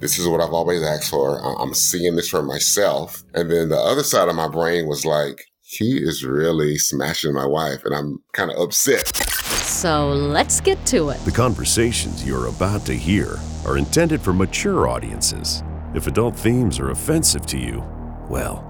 this is what I've always asked for. I'm seeing this for myself. And then the other side of my brain was like, he is really smashing my wife, and I'm kind of upset. So let's get to it. The conversations you're about to hear are intended for mature audiences. If adult themes are offensive to you, well,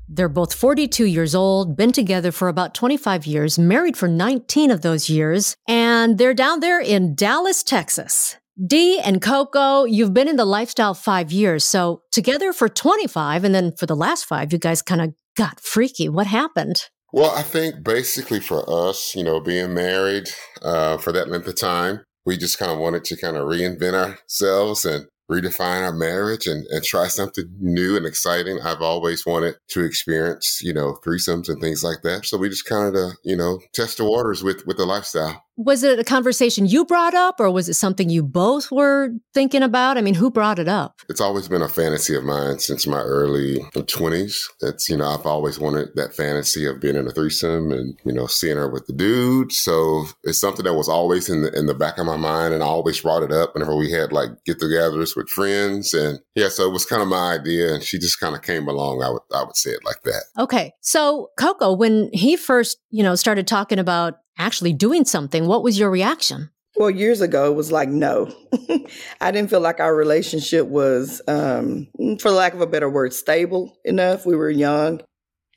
They're both 42 years old, been together for about 25 years, married for 19 of those years, and they're down there in Dallas, Texas. Dee and Coco, you've been in the lifestyle five years, so together for 25, and then for the last five, you guys kind of got freaky. What happened? Well, I think basically for us, you know, being married uh, for that length of time, we just kind of wanted to kind of reinvent ourselves and redefine our marriage and, and try something new and exciting. I've always wanted to experience, you know, threesomes and things like that. So we just kind of, you know, test the waters with with the lifestyle. Was it a conversation you brought up, or was it something you both were thinking about? I mean, who brought it up? It's always been a fantasy of mine since my early 20s. It's, you know, I've always wanted that fantasy of being in a threesome and, you know, seeing her with the dude. So it's something that was always in the, in the back of my mind. And I always brought it up whenever we had like get togethers with friends. And yeah, so it was kind of my idea. And she just kind of came along. I would, I would say it like that. Okay. So, Coco, when he first, you know, started talking about actually doing something, what was your reaction? Well, years ago, it was like, no. I didn't feel like our relationship was, um, for lack of a better word, stable enough. We were young.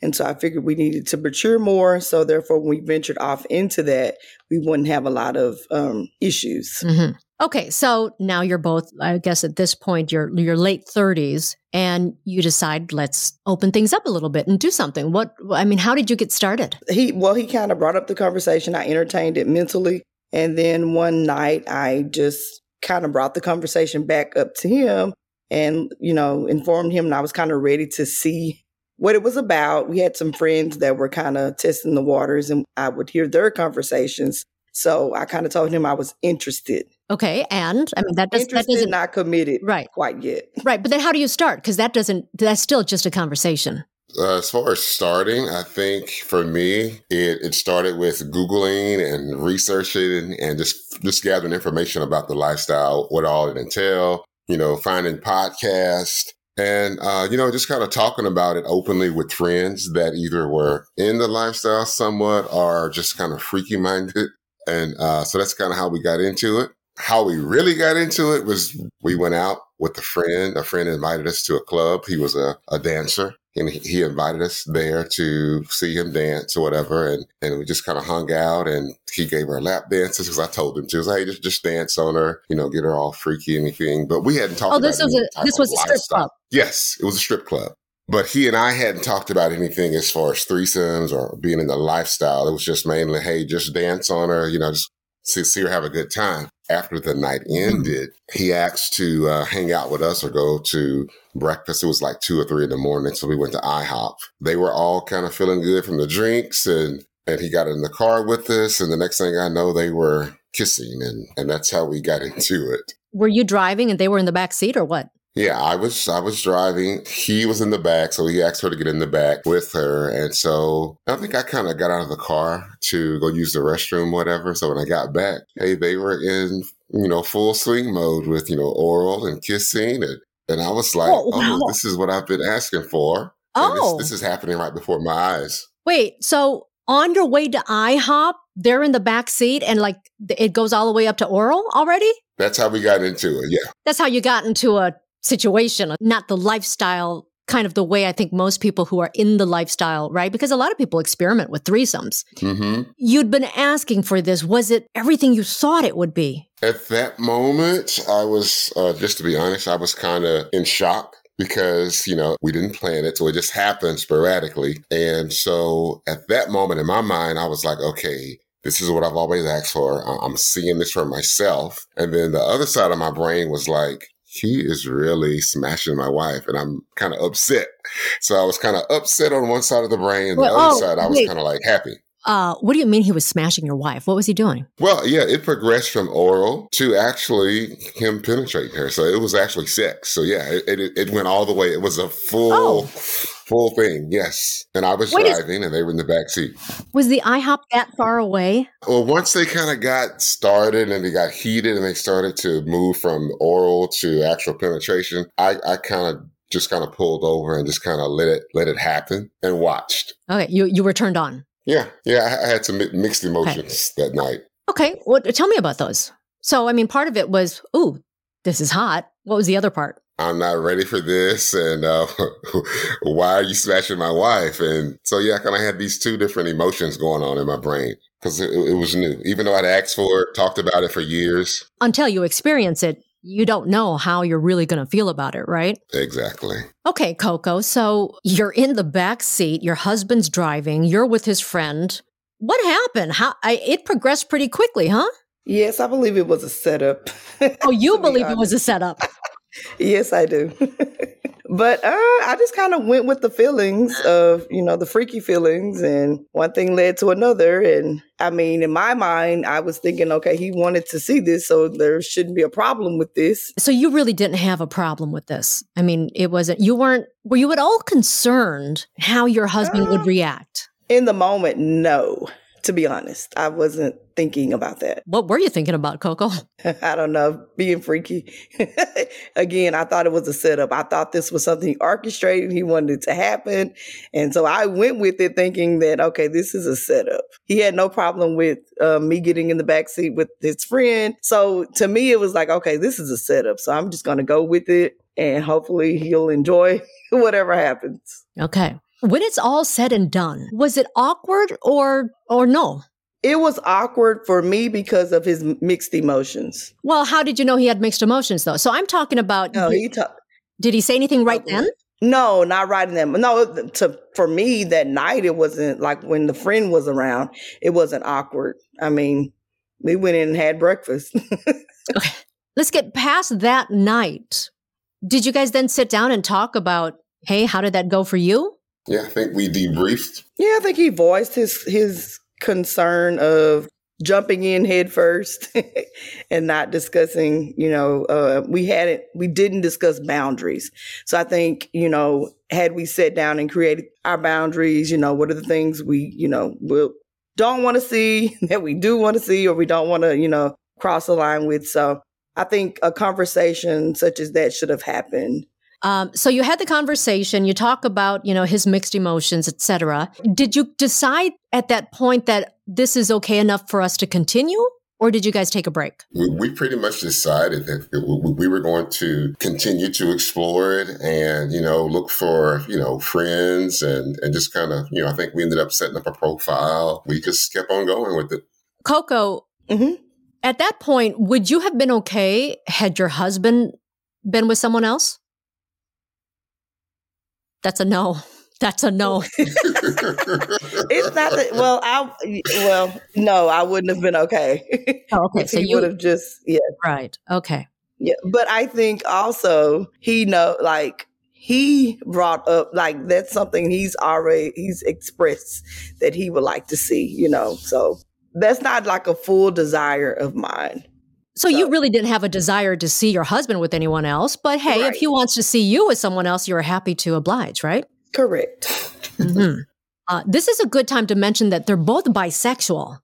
And so I figured we needed to mature more. So therefore, when we ventured off into that, we wouldn't have a lot of um, issues. hmm Okay. So now you're both, I guess at this point, you're, you're late 30s and you decide, let's open things up a little bit and do something. What, I mean, how did you get started? He, well, he kind of brought up the conversation. I entertained it mentally. And then one night, I just kind of brought the conversation back up to him and, you know, informed him. And I was kind of ready to see what it was about. We had some friends that were kind of testing the waters and I would hear their conversations. So I kind of told him I was interested. Okay. And I mean, that, does, that interested, doesn't, not committed Right. quite yet. right. But then how do you start? Because that doesn't, that's still just a conversation. Uh, as far as starting, I think for me, it, it started with Googling and researching and just, just gathering information about the lifestyle, what all it entail, you know, finding podcasts and, uh, you know, just kind of talking about it openly with friends that either were in the lifestyle somewhat or just kind of freaky minded. And, uh, so that's kind of how we got into it. How we really got into it was we went out with a friend. A friend invited us to a club. He was a, a dancer and he- he invited us there to see him dance or whatever. And, and we just kind of hung out and he gave her lap dances because I told him to. Was like, hey, just, just dance on her, you know, get her all freaky, and anything. But we hadn't talked Oh, about this was a, this was a strip lifestyle. club. Yes, it was a strip club. But he and I hadn't talked about anything as far as threesomes or being in the lifestyle. It was just mainly, hey, just dance on her, you know, just see, see her have a good time. After the night ended, he asked to uh, hang out with us or go to breakfast. It was like two or three in the morning. So we went to IHOP. They were all kind of feeling good from the drinks and, and he got in the car with us. And the next thing I know, they were kissing and, and that's how we got into it. Were you driving and they were in the back seat or what? Yeah, I was I was driving. He was in the back, so he asked her to get in the back with her. And so I think I kind of got out of the car to go use the restroom, whatever. So when I got back, hey, they were in you know full swing mode with you know oral and kissing, and and I was like, Oh, oh, wow. this is what I've been asking for. Oh, this, this oh. is happening right before my eyes. wait. So on your way to IHOP, they're in the back seat and like it goes all the way up to oral already? That's how we got into it. Yeah. That's how you got into a situation, not the lifestyle kind of the way I think most people who are in the lifestyle, right? Because a lot of people experiment with threesomes. hmm You'd been asking for this. Was it everything you thought it would be? At that moment, I was, uh, just to be honest, I was kind of in shock because, you know, we didn't plan it. So it just happened sporadically. And so at that moment in my mind, I was like, okay, this is what I've always asked for. I'm seeing this for myself. And then the other side of my brain was like, he is really smashing my wife, and I'm kind of upset. So I was kind of upset on one side of the brain, and Well, the other oh, side I was kind of like happy. Uh, what do you mean he was smashing your wife? What was he doing? Well, yeah, it progressed from oral to actually him penetrating her. So it was actually sex. So yeah, it, it, it went all the way. It was a full, Oh. full thing. Yes. And I was Wait, is- driving and they were in the back seat. Was the IHOP that far away? Well, once they kind of got started and they got heated and they started to move from oral to actual penetration, I, I kind of just kind of pulled over and just kind of let it, let it happen and watched. Okay, you you were turned on. Yeah. Yeah. I, I had some mixed emotions that night. Okay, well, Tell me about those. So, I mean, part of it was, ooh, this is hot. What was the other part? I'm not ready for this. And uh, why are you smashing my wife? And so, yeah, I kind of had these two different emotions going on in my brain because it, it was new. Even though I'd asked for it, talked about it for years. Until you experience it, you don't know how you're really going to feel about it, right? Exactly. Okay, Coco. So you're in the back seat. Your husband's driving. You're with his friend. What happened? How I, it progressed pretty quickly, huh? Yes, I believe it was a setup. Oh, you To be believe it was a setup. Yes, I do. but uh, I just kind of went with the feelings of, you know, the freaky feelings, and one thing led to another. And I mean, in my mind, I was thinking, okay, he wanted to see this, so there shouldn't be a problem with this. So you really didn't have a problem with this. I mean, it wasn't. You weren't. Were you at all concerned how your husband would Uh, react? In the moment, no. To be honest, I wasn't thinking about that. What were you thinking about, Coco? I don't know, being freaky. Again, I thought it was a setup. I thought this was something he orchestrated. He wanted it to happen. And so I went with it thinking that, okay, this is a setup. He had no problem with uh, me getting in the back seat with his friend. So to me, it was like, okay, this is a setup. So I'm just going to go with it and hopefully he'll enjoy whatever happens. Okay. When it's all said and done, was it awkward or or no? It was awkward for me because of his mixed emotions. Well, how did you know he had mixed emotions though? So I'm talking about. No, he ta- did he say anything right then? No, not writing them. No, to for me that night it wasn't like when the friend was around. It wasn't awkward. I mean, we went in and had breakfast. okay. Let's get past that night. Did you guys then sit down and talk about, hey, how did that go for you? Yeah, I think we debriefed. yeah, I think he voiced his his concern of jumping in head first and not discussing. You know, uh, we hadn't we didn't discuss boundaries. So I think you know, had we sat down and created our boundaries, you know, what are the things we you know will don't want to see that we do want to see or we don't want to you know cross the line with. So I think a conversation such as that should have happened. Um, so you had the conversation. You talk about, you know, his mixed emotions, etc. Did you decide at that point that this is okay enough for us to continue, or did you guys take a break? We, we pretty much decided that we- we were going to continue to explore it and, you know, look for, you know, friends and, and just kind of, you know, I think we ended up setting up a profile. We just kept on going with it. Coco, Mhm. at that point, would you have been okay had your husband been with someone else? That's a no. That's a no. It's not that. Well, I well no, I wouldn't have been okay. Oh, okay. So he you would have just yeah right. Okay. yeah. But I think also he know like he brought up like that's something he's already he's expressed that he would like to see. You know, so that's not like a full desire of mine. So you really didn't have a desire to see your husband with anyone else, but hey, if he wants to see you with someone else, you're happy to oblige, right? Correct. hmm Uh, this is a good time to mention that they're both bisexual.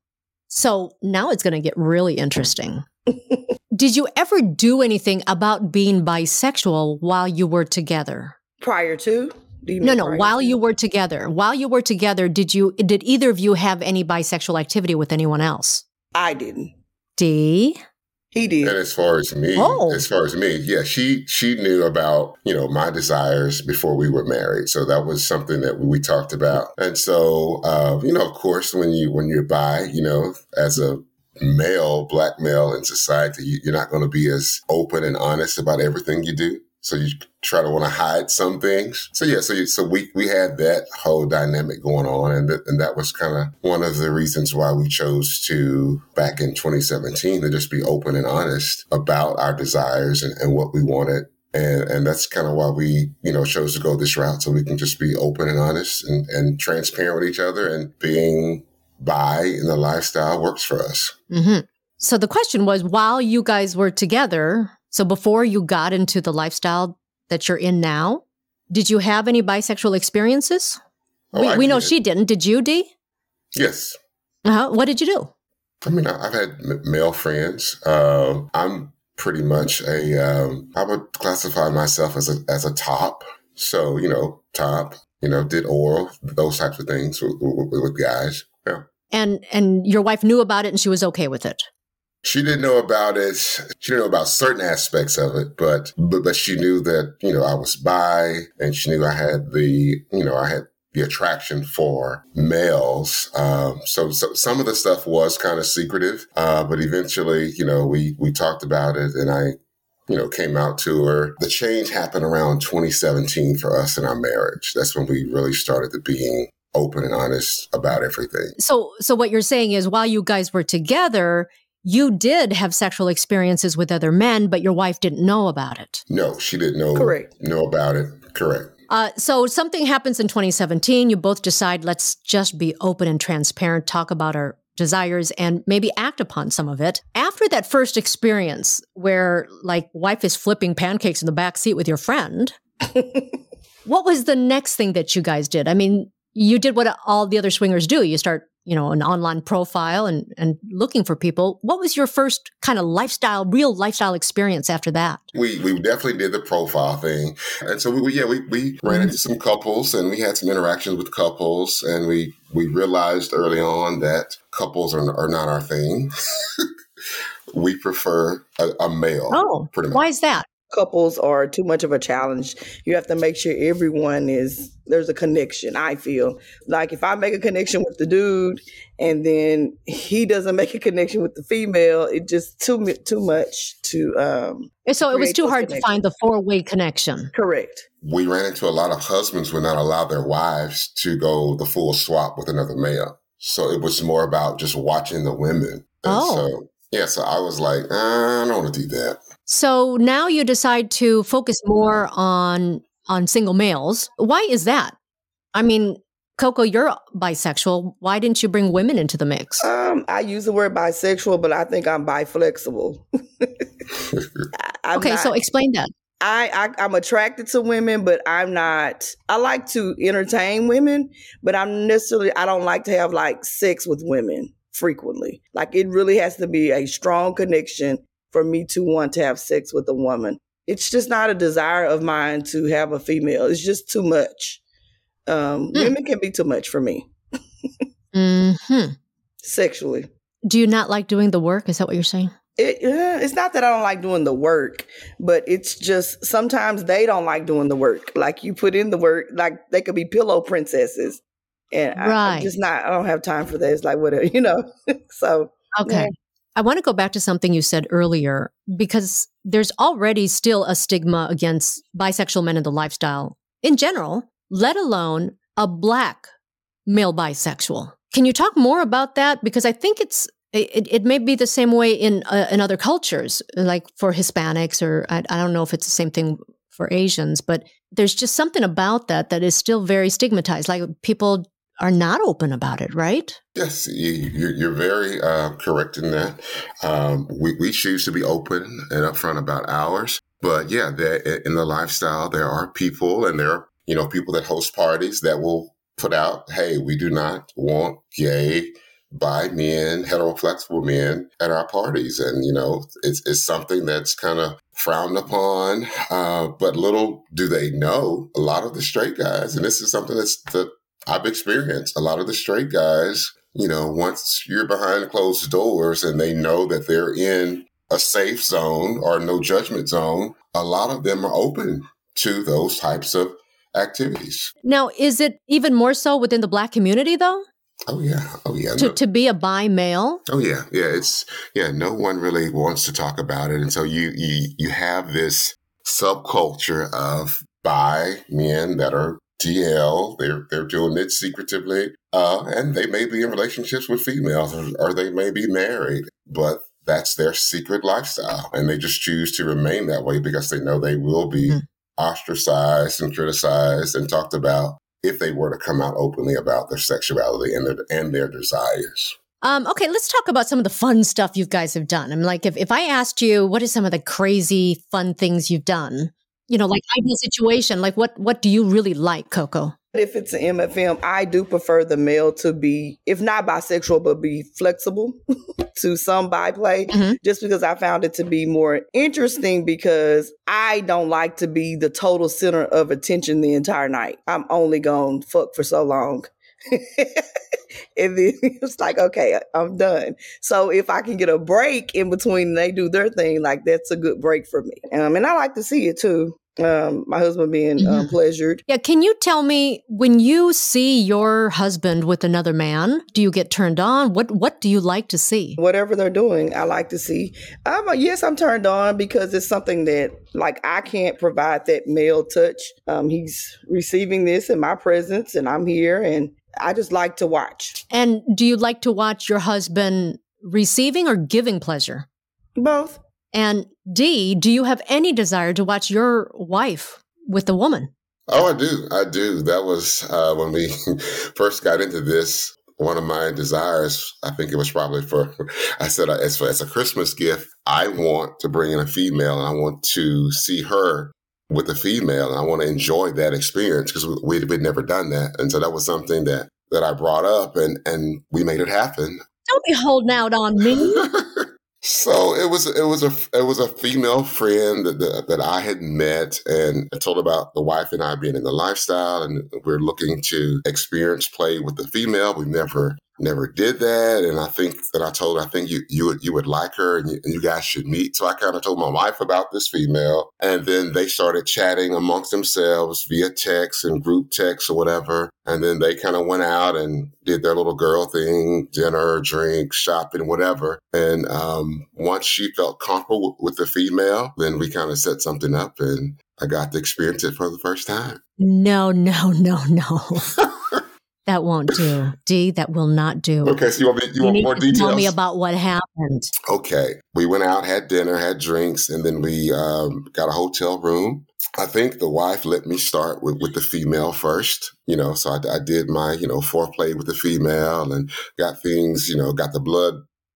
So now it's going to get really interesting. Did you ever do anything about being bisexual while you were together? Prior to No, no. While to? you were together, while you were together, did you did either of you have any bisexual activity with anyone else? I didn't. Dee. He did. And as far as me, Oh. as far as me, yeah, she she knew about you know my desires before we were married, so that was something that we talked about. And so, uh, you know, of course, when you when you're bi, you know, as a male, black male in society, you, you're not going to be as open and honest about everything you do. So you try to want to hide some things. So yeah, so you, so we we had that whole dynamic going on, and th- and that was kind of one of the reasons why we chose to back in 2017 to just be open and honest about our desires and, and what we wanted. And, and that's kind of why we, you know, chose to go this route so we can just be open and honest and, and transparent with each other and being bi in the lifestyle works for us. Mm-hmm. So the question was while you guys were together, so before you got into the lifestyle that you're in now, did you have any bisexual experiences? Oh, we we know she didn't. Did you, Dee? Yes. Uh-huh. What did you do? I mean, I've had m- male friends. Uh, I'm pretty much a. Um, I would classify myself as a as a top. So you know, top. You know, did oral those types of things with, with, with guys. Yeah. And and your wife knew about it and she was okay with it. She didn't know about it. She didn't know about certain aspects of it, but but but she knew that you know I was bi, and she knew I had the you know I had the attraction for males. Um, so so some of the stuff was kind of secretive, uh, but eventually you know we we talked about it, and I you know came out to her. The change happened around 2017 for us in our marriage. That's when we really started to being open and honest about everything. So so what you're saying is while you guys were together, you did have sexual experiences with other men, but your wife didn't know about it. No, she didn't know Correct. know about it. Correct. Uh, so something happens in 2017. You both decide, let's just be open and transparent, talk about our desires, and maybe act upon some of it. After that first experience, where like wife is flipping pancakes in the back seat with your friend, what was the next thing that you guys did? I mean, you did what all the other swingers do. You start, you know, an online profile and and looking for people. What was your first kind of lifestyle, real lifestyle experience after that? We we definitely did the profile thing, and so we, yeah we, we ran into some couples and we had some interactions with couples, and we we realized early on that couples are, are not our thing. we prefer a, a male. Oh, pretty much. why is that? Couples are too much of a challenge. You have to make sure everyone is there's a connection. I feel like if I make a connection with the dude and then he doesn't make a connection with the female, it just too mu- too much to um And so it was too those hard to find the four way connection. correct. We ran into a lot of husbands would not allow their wives to go the full swap with another male. So it was more about just watching the women. And Oh. so yeah, so I was like, uh, I don't want to do that. So now you decide to focus more on on single males. Why is that? I mean, Coco, you're bisexual. Why didn't you bring women into the mix? Um, I use the word bisexual, but I think I'm biflexible. I- I'm okay, so explain that. I, I I'm attracted to women, but I'm not. I like to entertain women, but I'm necessarily I don't like to have like sex with women frequently. Like it really has to be a strong connection for me to want to have sex with a woman. It's just not a desire of mine to have a female. It's just too much. Um, Hmm. Women can be too much for me mm-hmm. sexually. Do you not like doing the work? Is that what you're saying? It, it's not that I don't like doing the work, but it's just sometimes they don't like doing the work. Like you put in the work, like they could be pillow princesses, and I, Right. I'm just not. I don't have time for that. It's like whatever, you know. so Okay. Yeah. I want to go back to something you said earlier because there's already still a stigma against bisexual men in the lifestyle in general, let alone a black male bisexual. Can you talk more about that? Because I think it's it, it may be the same way in uh, in other cultures, like for Hispanics, or I, I don't know if it's the same thing for Asians, but there's just something about that that is still very stigmatized. Like people are not open about it, right? Yes, you, you're very uh, correct in that. Um, we, we choose to be open and upfront about ours. But yeah, in the lifestyle, there are people and there are, you know, people that host parties that will put out, hey, we do not want gay, bi men, heteroflexible men at our parties. And, you know, it's, it's something that's kind of frowned upon. Uh, but little do they know, a lot of the straight guys, and this is something that's that I've experienced, a lot of the straight guys, you know, once you're behind closed doors and they know that they're in a safe zone or no judgment zone, a lot of them are open to those types of activities. Now, is it even more so within the black community, though, Oh yeah, oh yeah, to, no- to be a bi male? oh yeah, yeah. It's yeah. No one really wants to talk about it, and so you you you have this subculture of bi men that are DL. They're they're doing it secretively, uh, and they may be in relationships with females, or, or they may be married, but that's their secret lifestyle, and they just choose to remain that way because they know they will be mm. ostracized and criticized and talked about if they were to come out openly about their sexuality and their and their desires. Um, okay, let's talk about some of the fun stuff you guys have done. I'm like, if, if I asked you, what are some of the crazy fun things you've done? You know, like ideal situation, like what what do you really like, Coco? If it's an MFM, I do prefer the male to be, if not bisexual, but be flexible to some byplay, mm-hmm. just because I found it to be more interesting because I don't like to be the total center of attention the entire night. I'm only going to fuck for so long. and then it's like, okay, I'm done. So if I can get a break in between they do their thing, like that's a good break for me. Um, and I like to see it too. Um, my husband being um, mm-hmm. pleasured. Yeah. Can you tell me when you see your husband with another man, do you get turned on? What What do you like to see? Whatever they're doing, I like to see. Um, yes, I'm turned on because it's something that like I can't provide that male touch. Um, he's receiving this in my presence, and I'm here, and I just like to watch. And do you like to watch your husband receiving or giving pleasure? Both. And Dee, do you have any desire to watch your wife with the woman? Oh, I do. I do. That was uh, when we first got into this. One of my desires, I think it was probably for, I said, uh, as, for, as a Christmas gift, I want to bring in a female and I want to see her with a female. And I want to enjoy that experience because we, we'd never done that. And so that was something that, that I brought up and, and we made it happen. Don't be holding out on me. So it was it was a it was a female friend that, that, that I had met, and I told about the wife and I being in the lifestyle, and we're looking to experience play with the female. We never never did that. And I think that I told her, I think you you would, you would like her and you, and you guys should meet. So I kind of told my wife about this female. And then they started chatting amongst themselves via text and group text or whatever. And then they kind of went out and did their little girl thing, dinner, drink, shopping, whatever. And um, once she felt comfortable with the female, then we kind of set something up and I got to experience it for the first time. No, no, no, no. That won't do. Dee, that will not do. Okay, so you want, me, you, you want more details? Tell me about what happened. Okay. We went out, had dinner, had drinks, and then we um, got a hotel room. I think the wife let me start with, with the female first, you know, so I, I did my, you know, foreplay with the female and got things, you know, got the blood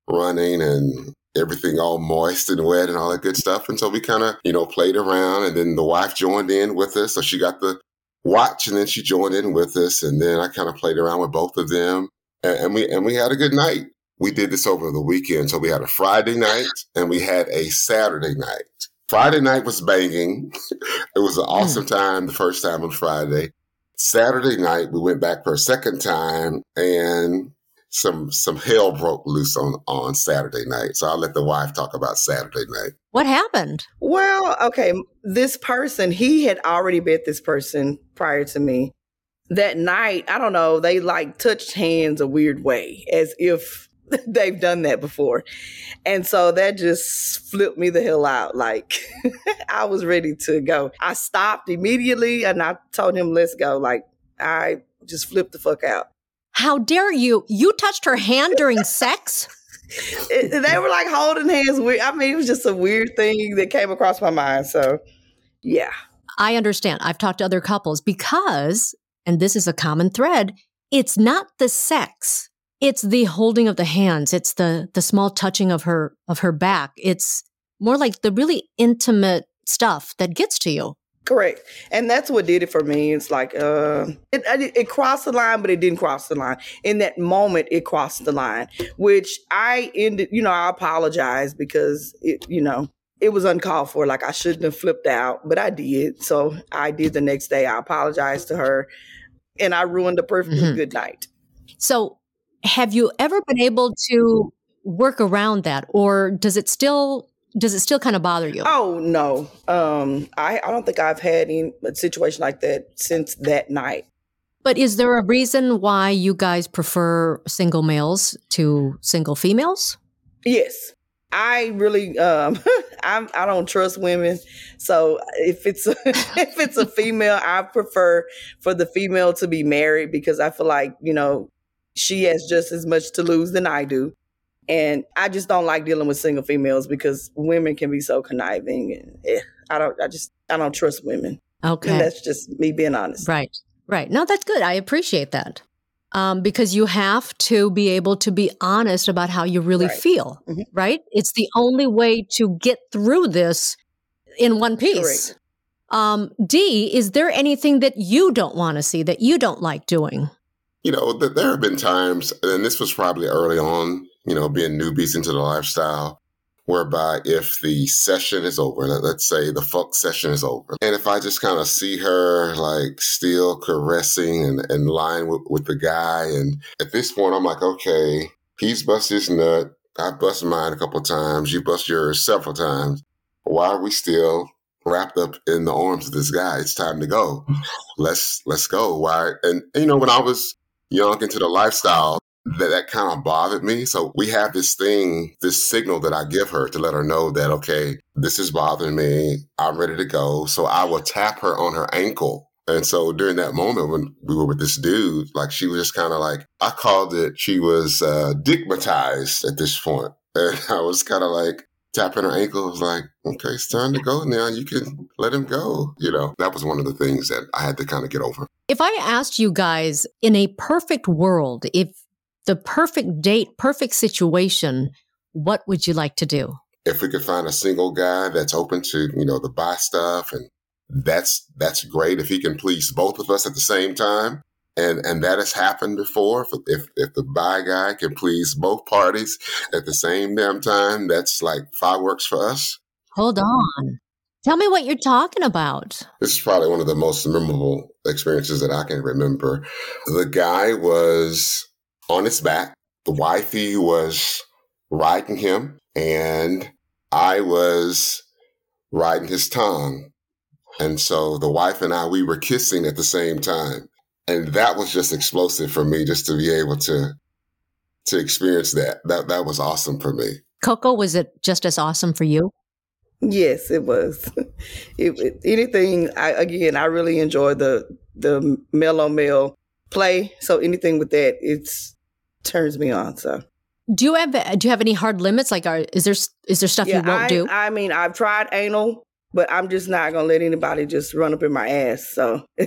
running and everything all moist and wet and all that good stuff. And so we kind of, you know, played around and then the wife joined in with us. So she got the watch, and then she joined in with us, and then I kind of played around with both of them, and, and we and we had a good night. We did this over the weekend, so we had a Friday night and we had a Saturday night. Friday night was banging. it was an hmm. awesome time the first time on Friday. Saturday night we went back for a second time and some some hell broke loose on on Saturday night. So I'll let the wife talk about Saturday night. What happened? Well, okay, this person, he had already met this person prior to me. That night, I don't know, they like touched hands a weird way as if they've done that before. And so that just flipped me the hell out. Like I was ready to go. I stopped immediately and I told him, let's go. Like I just flipped the fuck out. How dare you? You touched her hand during sex? It, they were like holding hands. I mean, it was just a weird thing that came across my mind. So, yeah. I understand. I've talked to other couples because, and this is a common thread, it's not the sex. It's the holding of the hands. It's the the small touching of her of her back. It's more like the really intimate stuff that gets to you. Correct. And that's what did it for me. It's like uh it, it crossed the line, but it didn't cross the line. In that moment, it crossed the line, which I ended, you know, I apologize because it, you know, it was uncalled for. Like I shouldn't have flipped out, but I did. So I did the next day. I apologized to her and I ruined a perfectly mm-hmm. good night. So have you ever been able to work around that or does it still does it still kind of bother you? Oh no, um, I I don't think I've had any a situation like that since that night. But is there a reason why you guys prefer single males to single females? Yes. I really um I'm I don't trust women. So if it's a, if it's a female, I prefer for the female to be married because I feel like, you know, she has just as much to lose than I do. And I just don't like dealing with single females because women can be so conniving and eh, I don't I just I don't trust women. Okay. And that's just me being honest. Right. Right. No, that's good. I appreciate that. Um, because you have to be able to be honest about how you really Right. feel, Mhm. right? It's the only way to get through this in one piece. Correct. Um, Dee, is there anything that you don't want to see that you don't like doing? You know, th- there have been times, and this was probably early on, you know, being newbies into the lifestyle, whereby if the session is over, let- let's say the fuck session is over, and if I just kind of see her like still caressing and, and lying with, with the guy, and at this point, I'm like, okay, he's bust his nut. I bust mine a couple times. You bust yours several times. Why are we still wrapped up in the arms of this guy? It's time to go. Hmm. Let's let's go. Why? And, and you know, when I was young into the lifestyle, that that kind of bothered me. So we have this thing, this signal that I give her to let her know that okay, this is bothering me. I'm ready to go. So I will tap her on her ankle. And so during that moment when we were with this dude, like she was just kind of like I called it. She was uh, digmatized at this point, and I was kind of like tapping her ankle. I was like, okay, it's time to go now. You can let him go. You know, that was one of the things that I had to kind of get over. If I asked you guys in a perfect world, if the perfect date, perfect situation, what would you like to do? if we could find a single guy that's open to you know the bi stuff and that's that's great if he can please both of us at the same time and and that has happened before if if, if the bi guy can please both parties at the same damn time that's like fireworks for us Hold on. Tell me what you're talking about. this is probably one of the most memorable experiences that i can remember the guy was on his back the wifey was riding him and i was riding his tongue and so the wife and i we were kissing at the same time and that was just explosive for me just to be able to to experience that that that was awesome for me Coco, was it just as awesome for you? Yes, it was. It, it- anything. I, again, I really enjoy the the male on male play. So anything with that, it's turns me on. So Do you have do you have any hard limits? Like, are, is there is there stuff you won't I, do? I mean, I've tried anal, but I'm just not gonna let anybody just run up in my ass. So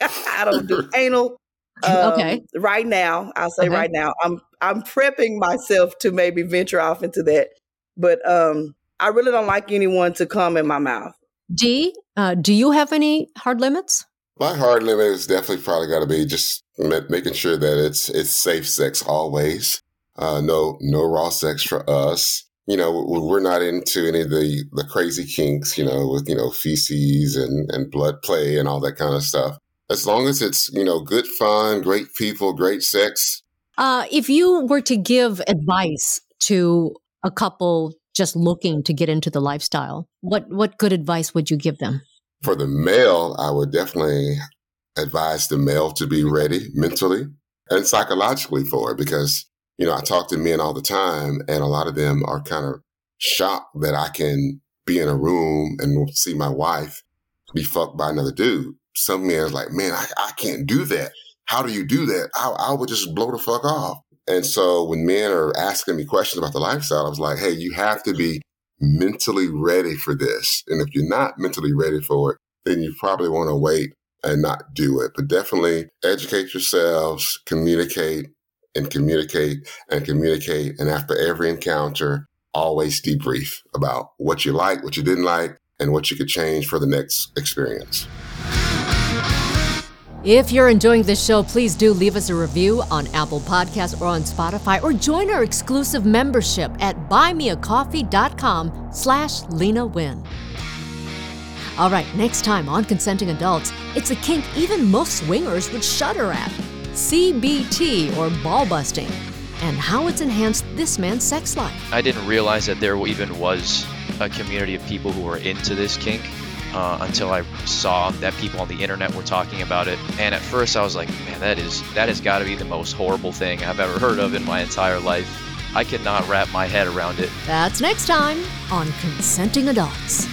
I don't do anal. Um, Okay. Right now, I'll say Okay. right now, I'm I'm prepping myself to maybe venture off into that. But um, I really don't like anyone to come in my mouth. Dee, uh, do you have any hard limits? My hard limit is definitely probably got to be just making sure that it's it's safe sex always. Uh no no raw sex for us. You know we- we're not into any of the the crazy kinks you know with you know feces and and blood play and all that kind of stuff. As long as it's you know good fun great people great sex. Uh, if you were to give advice to a couple just looking to get into the lifestyle, what what good advice would you give them? For the male i would definitely advise the male to be ready mentally and psychologically for it because you know i talk to men all the time and a lot of them are kind of shocked that i can be in a room and see my wife be fucked by another dude. Some men are like man i, I can't do that. How do you do that? I, I would just blow the fuck off. And so when men are asking me questions about the lifestyle i was like hey you have to be mentally ready for this and if you're not mentally ready for it then you probably want to wait and not do it. But definitely educate yourselves, communicate and communicate and communicate. And after every encounter, always debrief about what you like, what you didn't like, and what you could change for the next experience. If you're enjoying this show, please do leave us a review on Apple Podcasts or on Spotify, or join our exclusive membership at buymeacoffee.com slash Lena Wynn. All right, next time on Consenting Adults, it's a kink even most swingers would shudder at. CBT, or ball busting, and how it's enhanced this man's sex life. I didn't realize that there even was a community of people who were into this kink uh, until I saw that people on the internet were talking about it. And at first, I was like, "Man, that is that has got to be the most horrible thing I've ever heard of in my entire life." I cannot wrap my head around it. That's next time on Consenting Adults.